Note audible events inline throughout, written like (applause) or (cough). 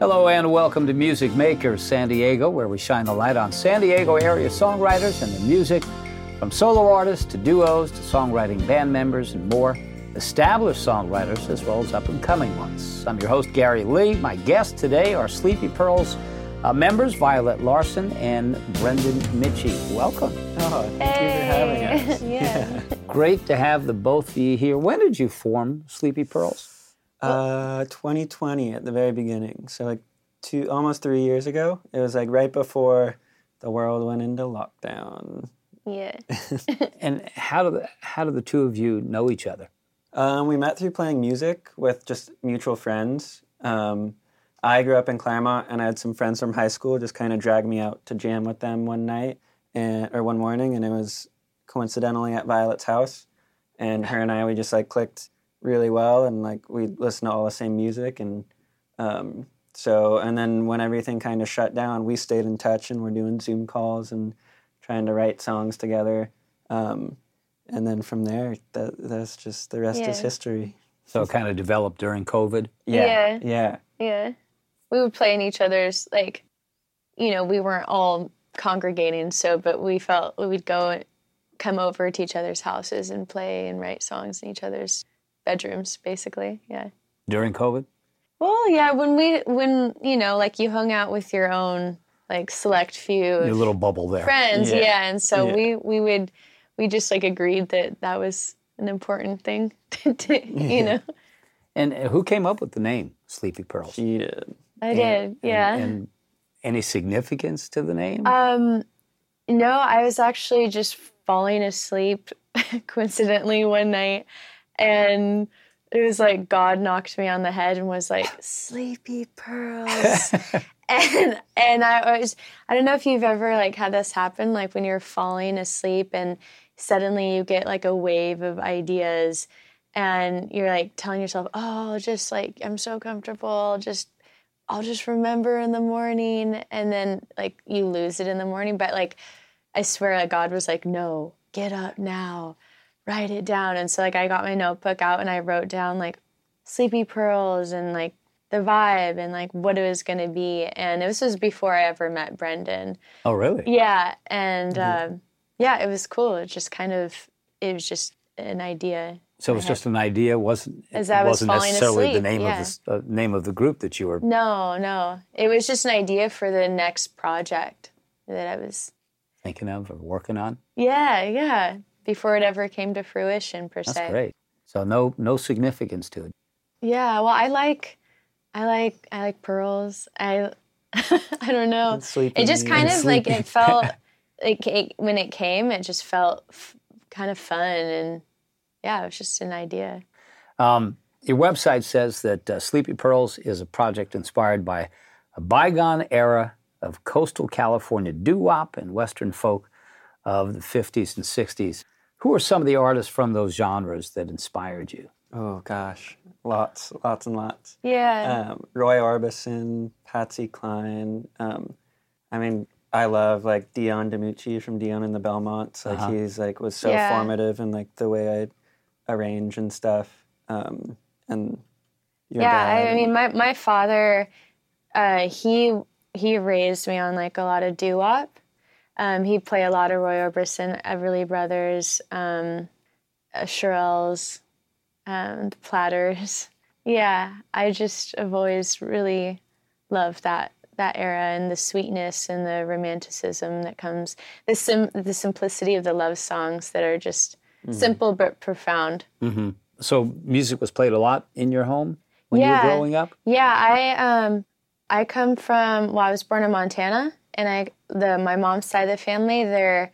Hello and welcome to Music Makers San Diego, where we shine the light on San Diego area songwriters and the music, from solo artists to duos to songwriting band members and more, established songwriters as well as up and coming ones. I'm your host, Gary Lee. My guests today are Sleepy Pearls uh, members, Violette Larsen and Brendan Michie. Welcome. Oh, thank hey. you for having us. (laughs) yeah. (laughs) Great to have the both of you here. When did you form Sleepy Pearls? Uh, 2020 at the very beginning. So like two, almost three years ago. It was like right before the world went into lockdown. Yeah. (laughs) (laughs) and how do the, how do the two of you know each other? Um, we met through playing music with just mutual friends. Um, I grew up in Claremont, and I had some friends from high school just kind of drag me out to jam with them one night and or one morning, and it was coincidentally at Violette's house. And her and I, we just like clicked really well, and like we listened to all the same music, and um, so and then when everything kind of shut down, we stayed in touch, and we're doing Zoom calls and trying to write songs together. Um, and then from there, that, that's just the rest yeah. is history. So it kind of developed during COVID. Yeah, yeah, yeah. yeah. We would play in each other's like, you know, we weren't all congregating, so but we felt we'd go come over to each other's houses and play and write songs in each other's bedrooms, basically. Yeah. During COVID? Well, yeah, when we when you know, like you hung out with your own like select few your little bubble there friends, yeah, yeah. and so yeah. we we would we just like agreed that that was an important thing (laughs) to, to you yeah. know. And who came up with the name Sleepy Pearls? She did. I and, did, yeah. And, and, any significance to the name? Um, no, I was actually just falling asleep (laughs) coincidentally one night and it was like God knocked me on the head and was like, "Sleepy pearls." (laughs) and and I was I don't know if you've ever like had this happen like when you're falling asleep and suddenly you get like a wave of ideas and you're like telling yourself, "Oh, just like I'm so comfortable, just I'll just remember in the morning." And then like you lose it in the morning, but like I swear like God was like, "No, get up now." Write it down. And so like I got my notebook out and I wrote down like Sleepy Pearls and like the vibe and like what it was going to be. And this was before I ever met Brendan. Oh, really? Yeah. And mm-hmm. um, yeah, it was cool. It just kind of, it was just an idea. So it was just an idea, wasn't As I was wasn't necessarily asleep, the name yeah. of the uh, name of the group that you were. No, no, it was just an idea for the next project that I was thinking of or working on. Yeah, yeah before it ever came to fruition per se. That's se. great. So no no significance to it. Yeah, well, I like I like I like pearls. I (laughs) I don't know. It just kind (laughs) of like it felt like it, when it came, it just felt f- kind of fun and yeah, it was just an idea. Um, your website says that uh, Sleepy Pearls is a project inspired by a bygone era of coastal California doo wop and Western folk of the 50s and 60s. Who are some of the artists from those genres that inspired you? Oh gosh, lots, lots and lots. Yeah. Um, Roy Orbison, Patsy Cline. Um, I mean, I love like Dion DiMucci from Dion and the Belmonts. Like uh-huh. he's like was so yeah. formative in like the way I arrange and stuff. Um, and yeah, I mean, my my father, uh, he he raised me on like a lot of doo wop. Um, he'd play a lot of Roy Orbison, Everly Brothers, um, uh, Shirelles, um, the Platters. (laughs) Yeah, I just have always really loved that that era and the sweetness and the romanticism that comes the sim- the simplicity of the love songs that are just mm-hmm. simple but profound. Mm-hmm. So music was played a lot in your home when yeah. you were growing up. Yeah, I um, I come from well, I was born in Montana, and I the my mom's side of the family they're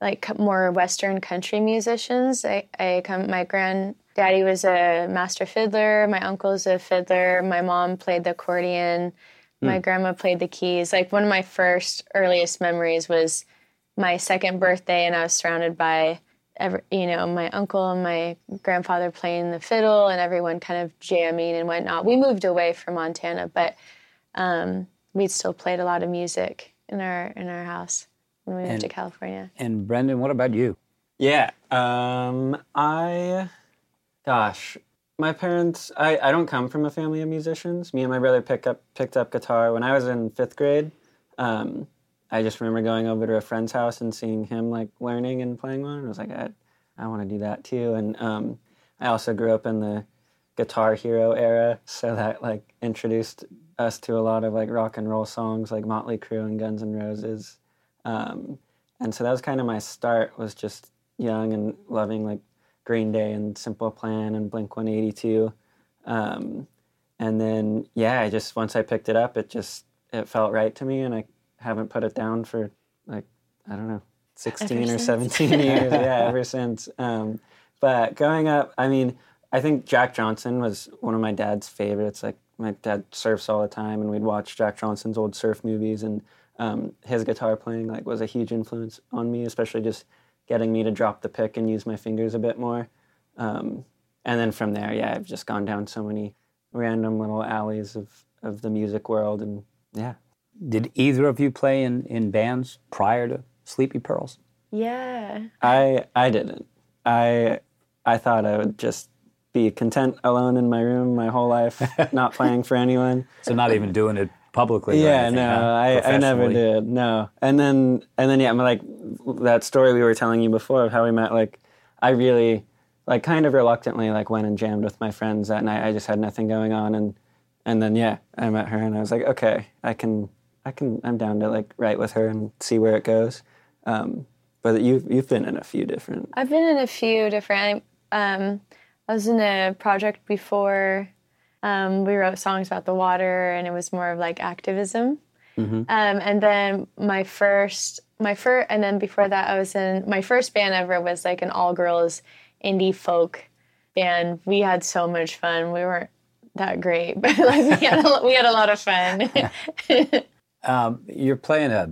like more Western country musicians. I, I come my granddaddy was a master fiddler, my uncle's a fiddler, my mom played the accordion, my mm. grandma played the keys. Like one of my first earliest memories was my second birthday, and I was surrounded by every, you know my uncle and my grandfather playing the fiddle, and everyone kind of jamming and whatnot. We moved away from Montana, but um, we'd still played a lot of music in our in our house when we moved to California. And Brendan, what about you? Yeah, um, I, gosh, my parents, I, I don't come from a family of musicians. Me and my brother pick up picked up guitar when I was in fifth grade. Um, I just remember going over to a friend's house and seeing him like learning and playing one. I was like, I, I want to do that too. And um, I also grew up in the Guitar Hero era, so that like introduced us to a lot of like rock and roll songs like Motley Crue and Guns N' Roses. Um, and so that was kind of my start. Was just young and loving like Green Day and Simple Plan and Blink 182. Um, and then yeah, I just once I picked it up, it just it felt right to me, and I haven't put it down for like I don't know, sixteen Ever or since. seventeen (laughs) years. Yeah, ever since. Um, but growing up, I mean, I think Jack Johnson was one of my dad's favorites. Like my dad surfs all the time, and we'd watch Jack Johnson's old surf movies, and um, his guitar playing like was a huge influence on me, especially just getting me to drop the pick and use my fingers a bit more. Um, and then from there, yeah, I've just gone down so many random little alleys of, of the music world, and yeah, Did either of you play in, in bands prior to Sleepy Pearls? Yeah. I I didn't. I I thought I would just be content alone in my room my whole life, (laughs) not playing for anyone. So not even doing it publicly. yeah, anything, no, huh? I, I never did. No, and then and then yeah, I'm like that story we were telling you before of how we met. Like, I really like kind of reluctantly like went and jammed with my friends that night. I just had nothing going on, and and then yeah, I met her, and I was like, okay, I can I can I'm down to like write with her and see where it goes. Um, but you've you've been in a few different. I've been in a few different. Um, I was in a project before. Um, we wrote songs about the water, and it was more of like activism. Um, and then my first, my first, and then before that, I was in my first band ever was like an all girls indie folk band. We had so much fun. We weren't that great, (laughs) but like we had a, we had a lot of fun. (laughs) Um, you're playing a,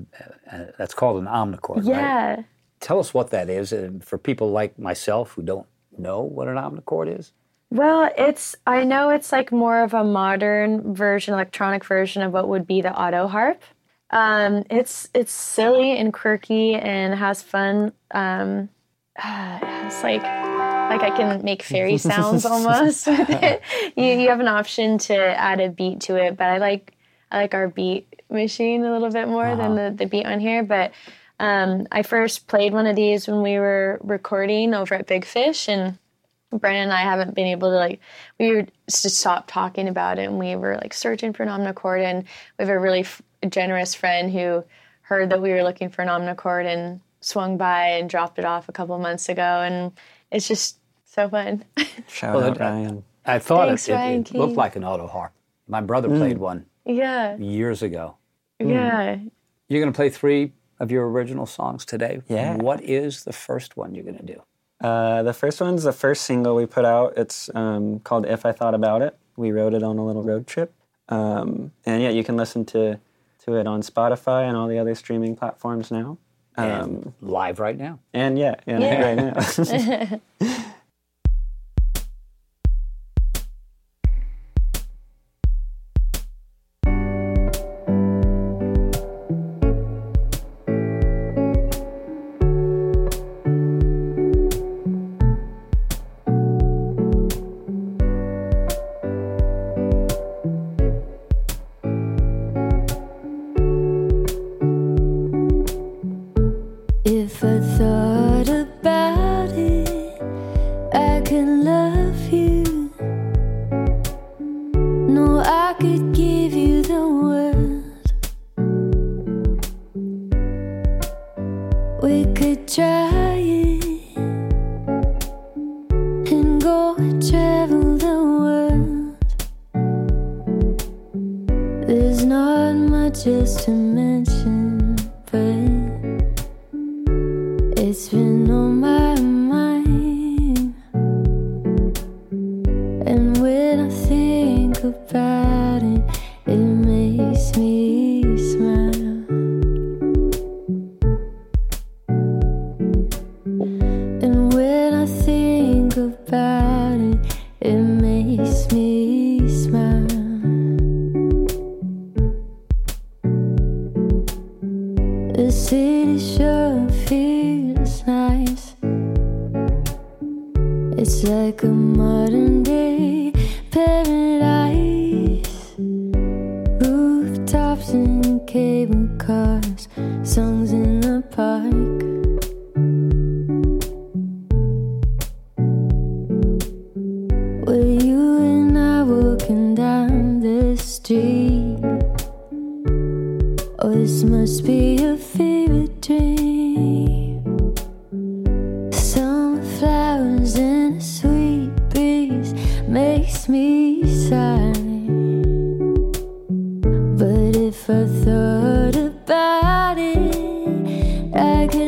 a, that's called an omnichord, right? yeah. Tell us what that is uh, for people like myself who don't know what an omnichord is. Well, it's I know it's like more of a modern version, electronic version of what would be the auto harp. Um, it's it's silly and quirky and has fun. Um, (sighs) it's like like I can make fairy (laughs) sounds almost (laughs) with it. You you have an option to add a beat to it, but I like I like our beat machine a little bit more than the, the beat on here. But um, I first played one of these when we were recording over at Big Fish and Brendan and I haven't been able to like we were just stopped talking about it and we were like searching for an omnichord and we have a really f- generous friend who heard that we were looking for an omnichord and swung by and dropped it off a couple months ago and it's just so fun. (laughs) Shout Well, out it- Ryan. I thought Thanks, it, it, Ryan it looked like an auto harp. My brother played one yeah, years ago. yeah. You're going to play three of your original songs today. Yeah. What is the first one you're going to do? Uh, the first one's the first single we put out. It's um, called "If I Thought About It." We wrote it on a little road trip, um, and yeah, you can listen to to it on Spotify and all the other streaming platforms now. Um, And live right now. and yeah, and Yeah. right now. (laughs) (laughs)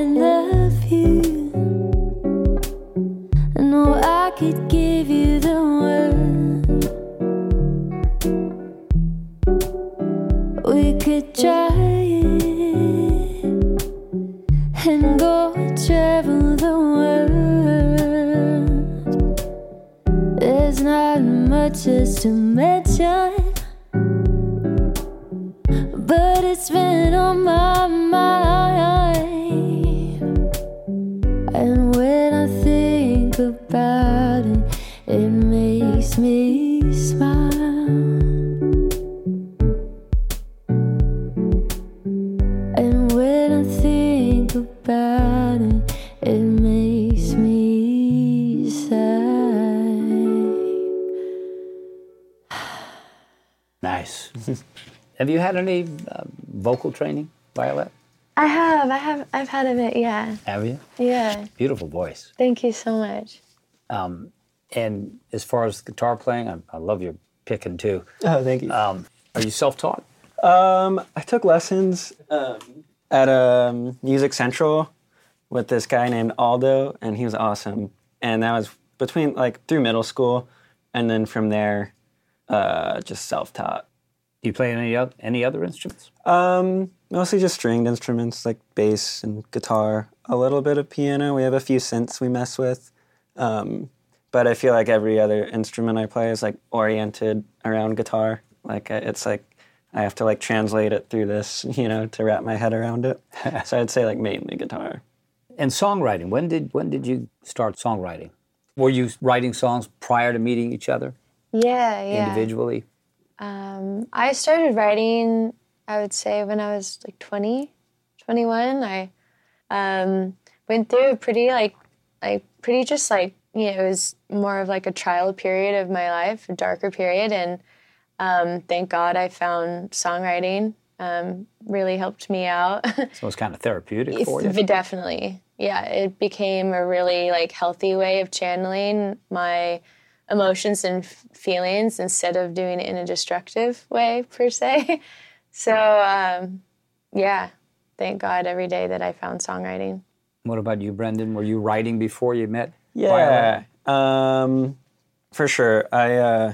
I could had any uh, vocal training, Violette? I have, I have, I've had a bit. Yeah, Have you? yeah. Beautiful voice. Thank you so much. Um, and as far as guitar playing, I, I love your picking too. Oh, thank you. Um, are you self-taught? Um, I took lessons um, at um, Music Central with this guy named Aldo, and he was awesome. And that was between like through middle school, and then from there, uh, just self-taught. Do you play any other, any other instruments? Um, mostly just stringed instruments like bass and guitar, a little bit of piano. We have a few synths we mess with. Um, but I feel like every other instrument I play is like oriented around guitar. Like uh, it's like I have to like translate it through this, (laughs) you know, to wrap my head around it. (laughs) so I'd say like mainly guitar. And songwriting. When did when did you start songwriting? Were you writing songs prior to meeting each other Yeah, yeah. individually? Um, I started writing, I would say, when I was like 20, 21. I um, went through a pretty, like, like pretty just like, you know, it was more of like a trial period of my life, a darker period. And um, thank God I found songwriting. Um, really helped me out. (laughs) So was kind of therapeutic for you. Definitely. Yeah, it became a really like healthy way of channeling my emotions and feelings instead of doing it in a destructive way per se. (laughs) So um, yeah, thank God every day that I found songwriting. What about you, Brendan? Were you writing before you met? Yeah, um, for sure. I uh,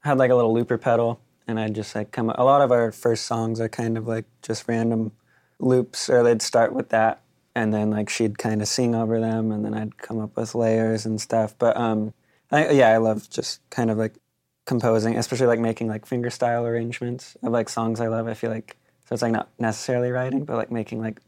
had like a little looper pedal, and I'd just like come. A lot of our first songs are kind of like just random loops, or they'd start with that, and then like she'd kind of sing over them, and then I'd come up with layers and stuff. But um, I, yeah, I love just kind of like composing, especially like making like fingerstyle arrangements of like songs I love. I feel like so it's like not necessarily writing, but like making like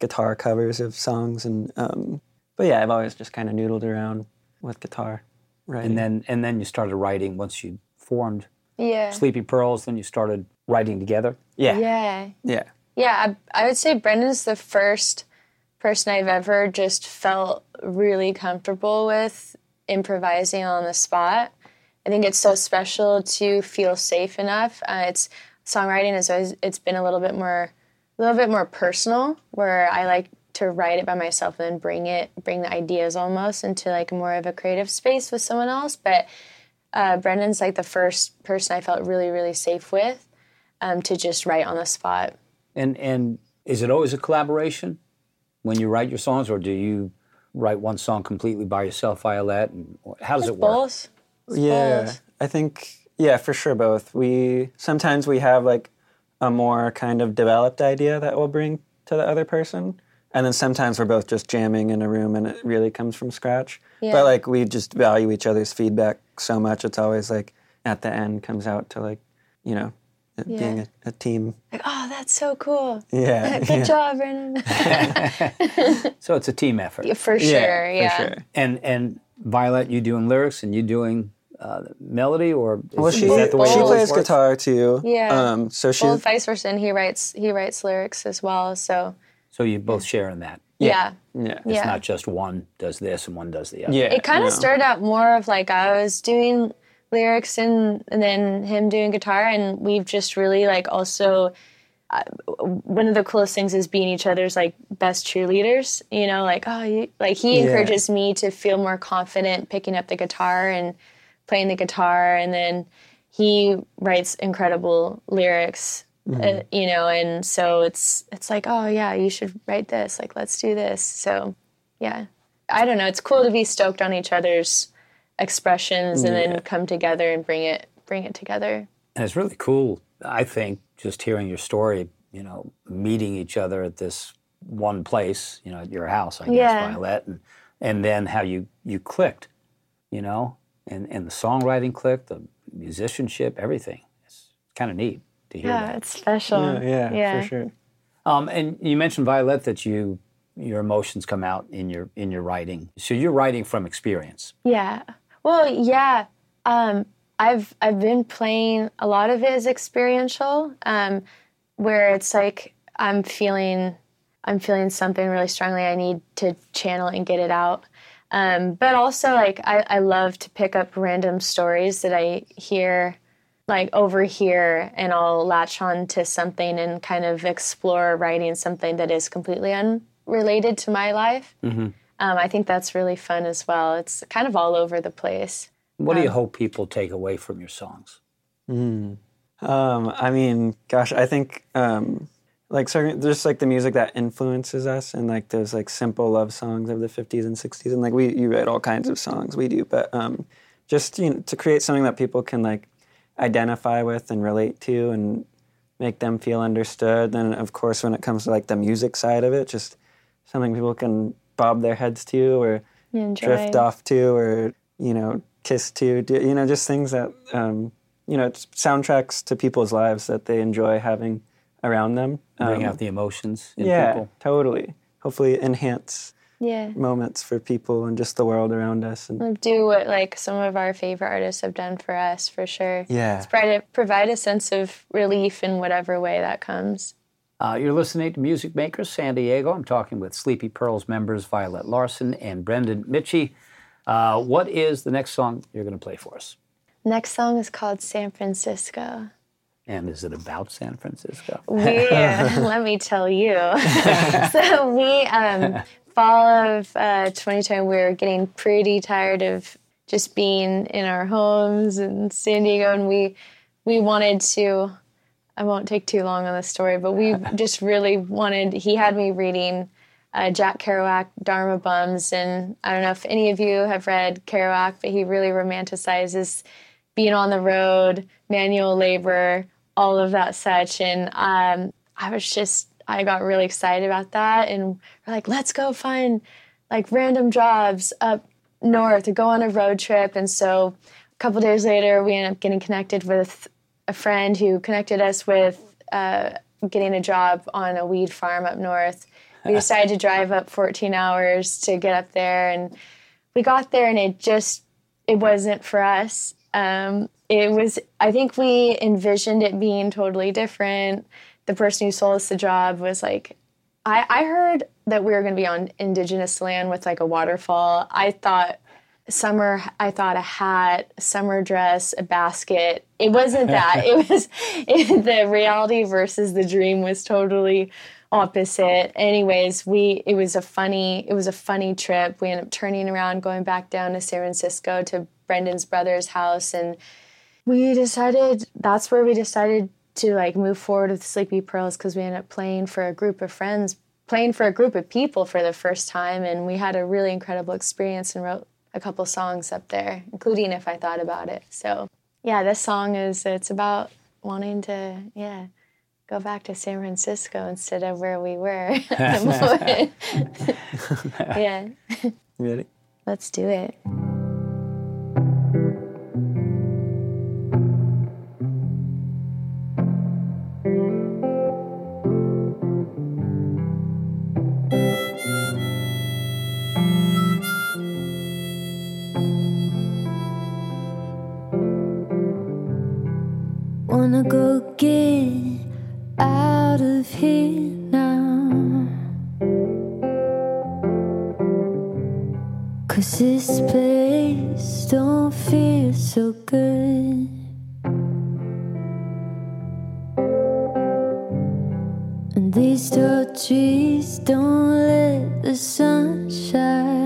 guitar covers of songs and um, but yeah, I've always just kind of noodled around with guitar writing. And then and then you started writing once you formed Yeah. Sleepy Pearls. Then you started writing together. yeah, Yeah. yeah, Yeah, I, I would say Brendan's the first person I've ever just felt really comfortable with improvising on the spot. I think it's so special to feel safe enough. Uh, it's songwriting is always it's been a little bit more a little bit more personal where I like to write it by myself and then bring it bring the ideas almost into like more of a creative space with someone else. But uh, Brendan's like the first person I felt really really safe with um, to just write on the spot. And and is it always a collaboration when you write your songs, or do you write one song completely by yourself, Violette? And how does it work? Both. It's yeah. both. I think yeah, for sure, both. We sometimes we have like a more kind of developed idea that we'll bring to the other person, and then sometimes we're both just jamming in a room and it really comes from scratch. Yeah. But like we just value each other's feedback so much. It's always like at the end comes out to like you know it being a, a team. Like, oh, that's so cool. Yeah, Good yeah. job, Brendan. (laughs) So it's a team effort. Yeah, for sure, Yeah, yeah. for sure. And and Violette, you doing lyrics and you doing uh, melody, or is, Well, is she that the way it she plays works? guitar too. Yeah. Um, so she Well, vice versa, and he writes he writes lyrics as well. So So you both share in that. yeah, yeah It's yeah. not just one does this and one does the other. yeah. it kind no. of started out more of like I was doing lyrics and, and then him doing guitar, and we've just really like also. Uh, one of the coolest things is being each other's like best cheerleaders. You know, like oh, you, like he Yeah. encourages me to feel more confident picking up the guitar and playing the guitar, and then he writes incredible lyrics. Uh, you know, and so it's it's like oh yeah, you should write this. Like let's do this. So yeah, I don't know. It's cool to be stoked on each other's expressions and then come together and bring it bring it together. And it's really cool, I think, just hearing your story, you know, meeting each other at this one place, you know, at your house, I guess, Yeah. Violette, and, and then how you, you clicked, you know, and, and the songwriting clicked, the musicianship, everything. It's kind of neat to hear Yeah, that. it's special. Yeah, yeah, for sure. Um, and you mentioned Violette that you your emotions come out in your in your writing. So you're writing from experience. Yeah. Well, yeah. Um, I've I've been playing a lot of it as experiential, um, where it's like I'm feeling I'm feeling something really strongly. I need to channel and get it out. Um, but also, like I, I love to pick up random stories that I hear, like over here, and I'll latch on to something and kind of explore writing something that is completely unrelated to my life. Um, I think that's really fun as well. It's kind of all over the place. What do you hope people take away from your songs? Um, I mean, gosh, I think um, like certain there's like the music that influences us, and like those like simple love songs of the 50s and 60s, and like we you write all kinds of songs, we do, but um, just you know, to create something that people can like identify with and relate to, and make them feel understood. Then of course, when it comes to like the music side of it, just something people can bob their heads to or Enjoy. drift off to or you know kiss to do, you know just things that um, you know it's soundtracks to people's lives that they enjoy having around them Bring Um, out the emotions in yeah people. totally hopefully enhance Yeah. moments for people and just the world around us and Do what like some of our favorite artists have done for us for sure. yeah Provide, provide a sense of relief in whatever way that comes. Uh, you're listening to Music Makers San Diego. I'm talking with Sleepy Pearls members Violette Larsen and Brendan Michie. Uh, what is the next song you're going to play for us? Next song is called San Francisco. And is it about San Francisco? We, (laughs) let me tell you. (laughs) so we, um, fall of uh, 2020, we were getting pretty tired of just being in our homes in San Diego, and we we wanted to. I won't take too long on the story, but we (laughs) just really wanted. He had me reading uh, Jack Kerouac, Dharma Bums, and I don't know if any of you have read Kerouac, but he really romanticizes being on the road, manual labor, all of that such. And um, I was just, I got really excited about that. And we're like, let's go find like random jobs up north or go on a road trip. And so a couple days later, we ended up getting connected with a friend who connected us with uh, getting a job on a weed farm up north. We (laughs) decided to drive up 14 hours to get up there. And we got there and it just, it wasn't for us. Um, it was, I think we envisioned it being totally different. The person who sold us the job was like, I, I heard that we were going to be on indigenous land with like a waterfall. I thought summer, I thought a hat, a summer dress, a basket. It wasn't that. it was it, (laughs) the reality versus the dream was totally opposite. Anyways, we it was a funny it was a funny trip. We ended up turning around, going back down to San Francisco to Brendan's brother's house, and we decided that's where we decided to like move forward with Sleepy Pearls because we ended up playing for a group of friends, playing for a group of people for the first time, and we had a really incredible experience and wrote a couple songs up there, including If I Thought About It. So yeah, this song is it's about wanting to yeah go back to San Francisco instead of where we were. at the moment. yeah, (laughs) ready let's do it. This place don't feel so good. And these tall trees don't let the sun shine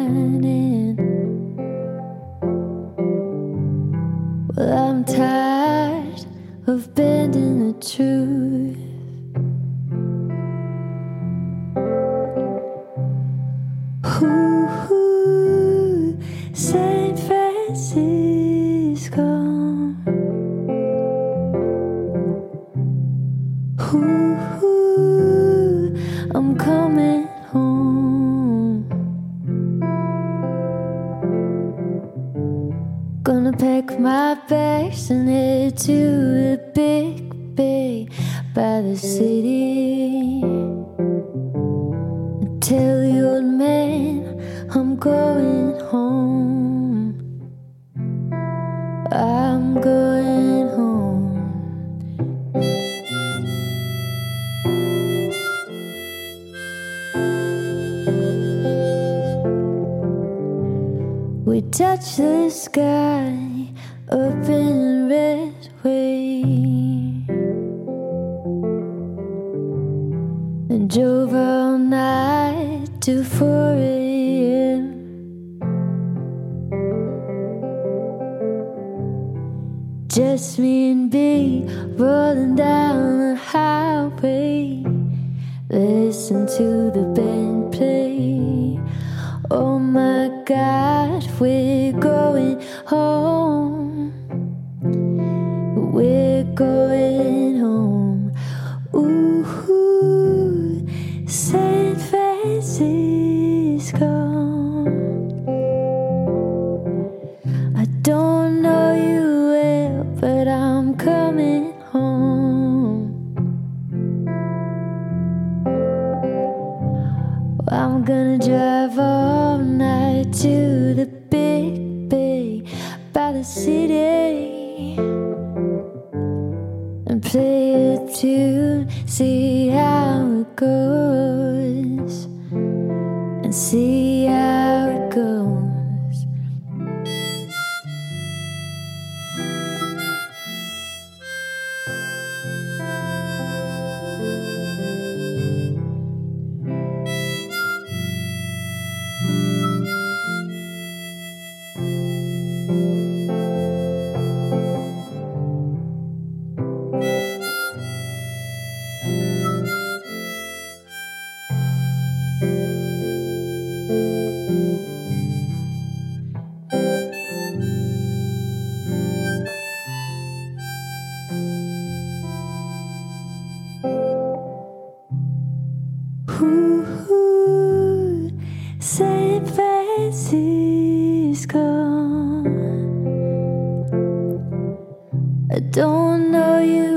touch the sky up in red way and drove all night to 4 Just me and B rolling down the highway. Listen to the band play. Oh my God, we're gonna drive all night to the big bay by the city and play a tune, see how San Francisco. I don't know you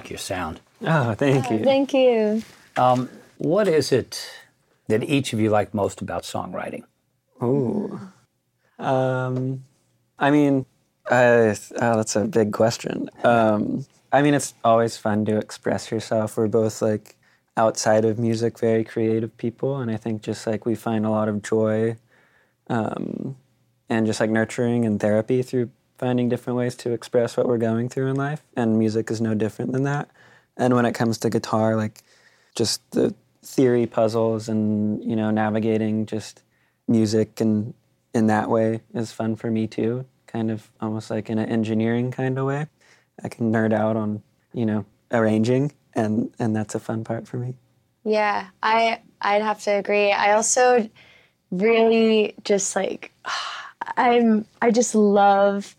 like your sound. Oh, thank you. Thank you. Um, What is it that each of you like most about songwriting? Um, I mean, uh, oh, that's a big question. Um, I mean, it's always fun to express yourself. We're both like outside of music, very creative people, and I think just like we find a lot of joy, um, and just like nurturing and therapy through finding different ways to express what we're going through in life. And music is no different than that. And when it comes to guitar, like just the theory puzzles and you know navigating just music and in that way is fun for me too. Kind of almost like in an engineering kind of way. I can nerd out on you know arranging, and and that's a fun part for me. Yeah, I I'd have to agree. I also really just like (sighs) I'm I just love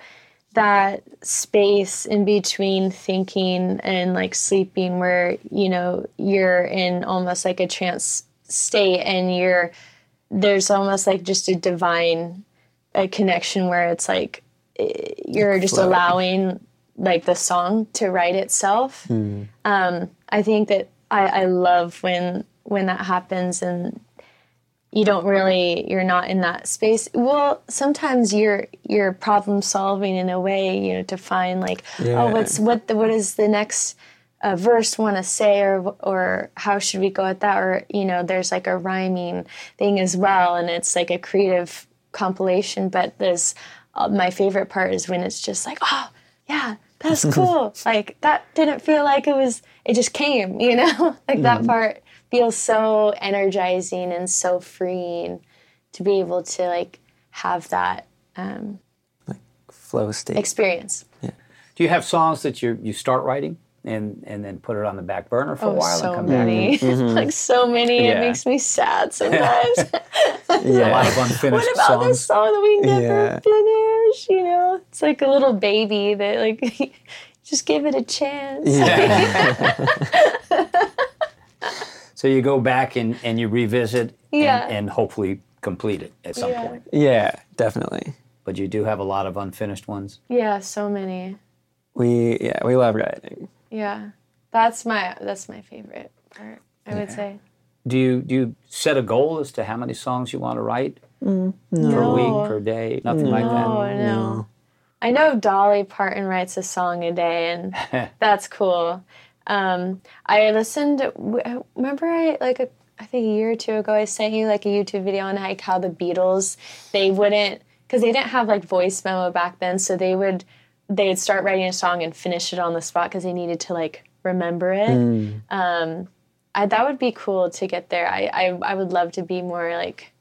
that space in between thinking and like sleeping where you know you're in almost like a trance state and you're there's almost like just a divine a connection where it's like eh, you're just allowing like the song to write itself. Um, i think that I, I love when when that happens and you don't really you're not in that space. Well sometimes you're you're problem solving in a way you know to find like Yeah. oh what's what the, what is the next uh, verse want to say or or how should we go at that? Or you know there's like a rhyming thing as well and it's like a creative compilation but there's uh, my favorite part is when it's just like oh yeah that's (laughs) cool. Like that didn't feel like it was it just came you know? (laughs) Like that part feels so energizing and so freeing to be able to like have that um, Flow state. experience. Do you have songs that you you start writing and and then put it on the back burner for a oh while so and come back? many. (laughs) Like so many. Yeah. it makes me sad (laughs) sometimes. A lot of unfinished what about this song that we never Yeah. finished? You know it's like a little baby that like (laughs) just give it a chance So you go back and, and you revisit Yeah. and, and hopefully complete it at some Yeah. point. Yeah, definitely. But you do have a lot of unfinished ones. yeah so many We yeah we love writing. yeah that's my that's my favorite part i would say Do you do you set a goal as to how many songs you want to write mm, per No. week, per day? Nothing like that. Oh no. I know Dolly Parton writes a song a day, and (laughs) that's cool. Um, I listened. Remember, I like a, I think a year or two ago, I sent you like a YouTube video on like how the Beatles they wouldn't because they didn't have like voice memo back then, so they would they'd start writing a song and finish it on the spot because they needed to like remember it. Um, I, that would be cool to get there. I, I I would love to be more like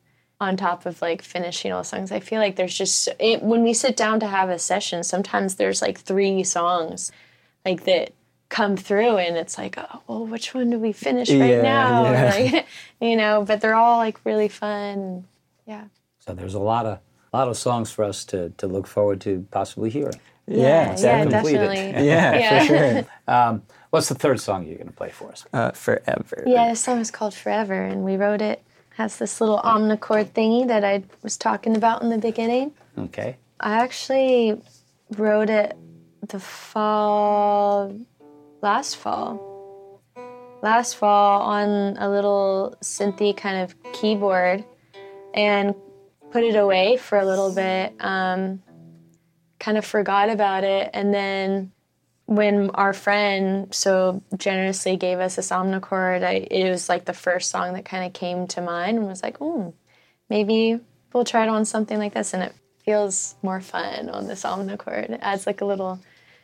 on top of like finishing all songs. I feel like there's just it, when we sit down to have a session, sometimes there's like three songs like that come through and it's like, oh, well, which one do we finish right Yeah, now? (laughs) Yeah. like, you know, but they're all like really fun. Yeah. So there's a lot of lot of songs for us to, to look forward to possibly hearing. Yeah, yeah, completed. definitely. Yeah, (laughs) Yeah. for sure. (laughs) Um, what's the third song you're going to play for us? Uh, forever. Yeah, this song is called Forever, and we wrote it. Has this little omnichord thingy that I was talking about in the beginning. Okay. I actually wrote it the fall, last fall. Last fall on a little synthy kind of keyboard and put it away for a little bit. Um, kind of forgot about it. And then when our friend so generously gave us a omnichord, I, it was like the first song that kind of came to mind and was like, hmm, maybe we'll try it on something like this. And it feels more fun on this omnichord. It adds like a little,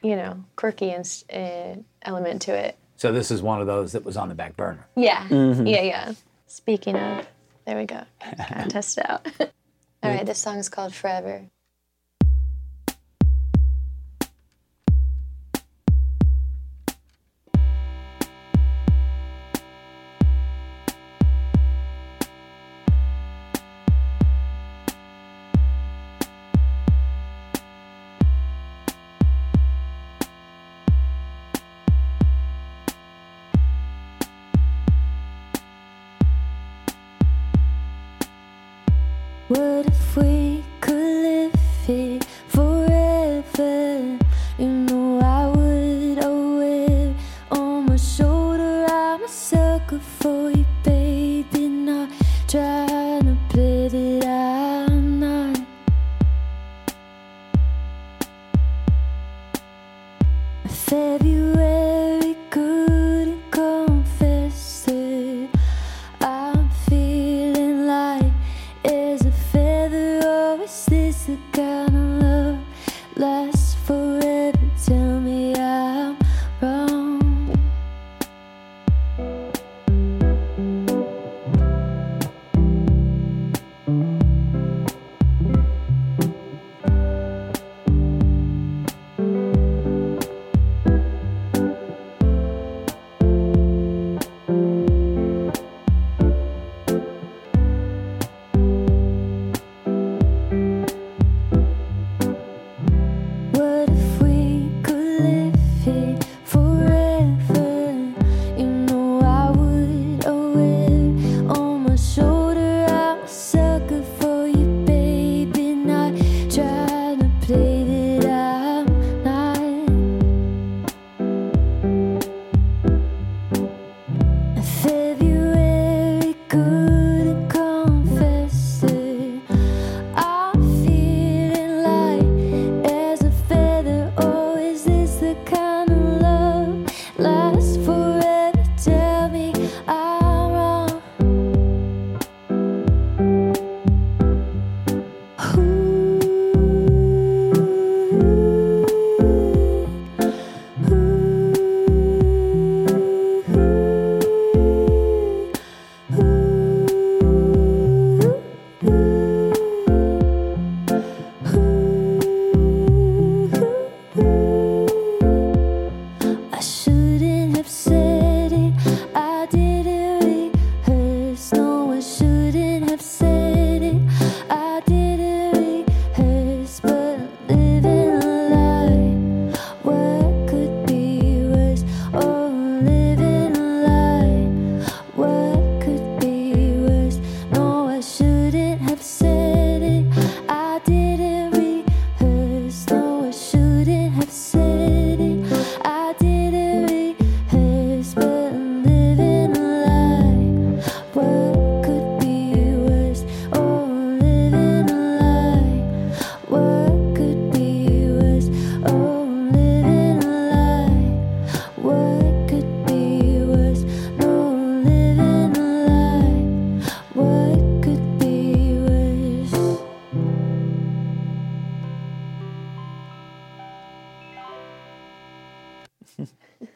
you know, quirky and, uh, element to it. So this is one of those that was on the back burner. Yeah, yeah, yeah. Speaking of, there we go. Kind of (laughs) test it out. (laughs) All right, this song is called Forever.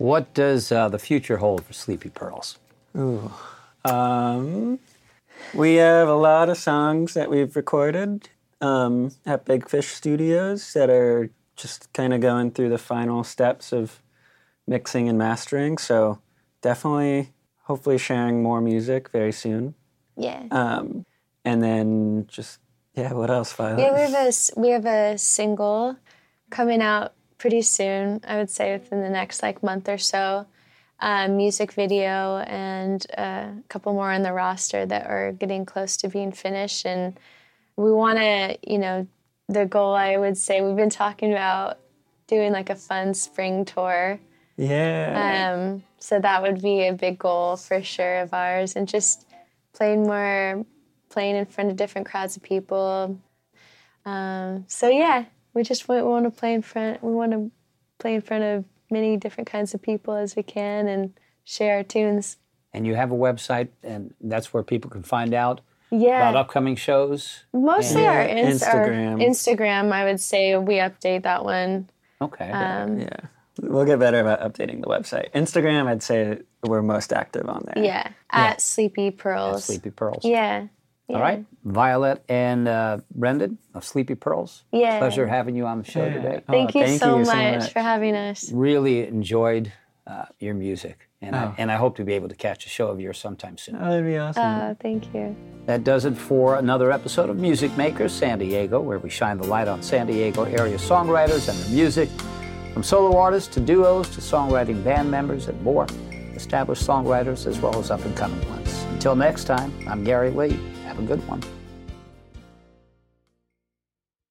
What does uh, the future hold for Sleepy Pearls? Ooh. Um, we have a lot of songs that we've recorded um, at Big Fish Studios that are just kind of going through the final steps of mixing and mastering. So definitely, hopefully, sharing more music very soon. Yeah. Um, and then just yeah, what else, Violette? Yeah, we have a s- we have a single coming out pretty soon. I would say within the next like month or so. A music video and a couple more on the roster that are getting close to being finished, and we want to, you know, the goal I would say we've been talking about doing like a fun spring tour. yeah. Um, so that would be a big goal for sure of ours, and just playing more, playing in front of different crowds of people. Um, so yeah, we just want, want to play in front. We want to play in front of many different kinds of people as we can, and share our tunes. And you have a website, and that's where people can find out about upcoming shows. mostly Yeah, our, ins- our Instagram. Instagram. I would say we update that one. Okay. Um, yeah. We'll get better about updating the website. Instagram, I'd say we're most active on there. yeah, at Sleepy Pearls. Sleepy Pearls. Yeah. Yeah. All right. Violette and uh, Brendan of Sleepy Pearls. Yeah. Pleasure having you on the show today. Oh, Thank you, thank so, you so much much. for having us. Really enjoyed uh, your music, and, Oh. I, and I hope to be able to catch a show of yours sometime soon. Oh, that'd be awesome. Uh, thank you. That does it for another episode of Music Makers San Diego, where we shine the light on San Diego area songwriters and their music, from solo artists to duos to songwriting band members and more, established songwriters as well as up and coming ones. Until next time, I'm Gary Lee. A good one.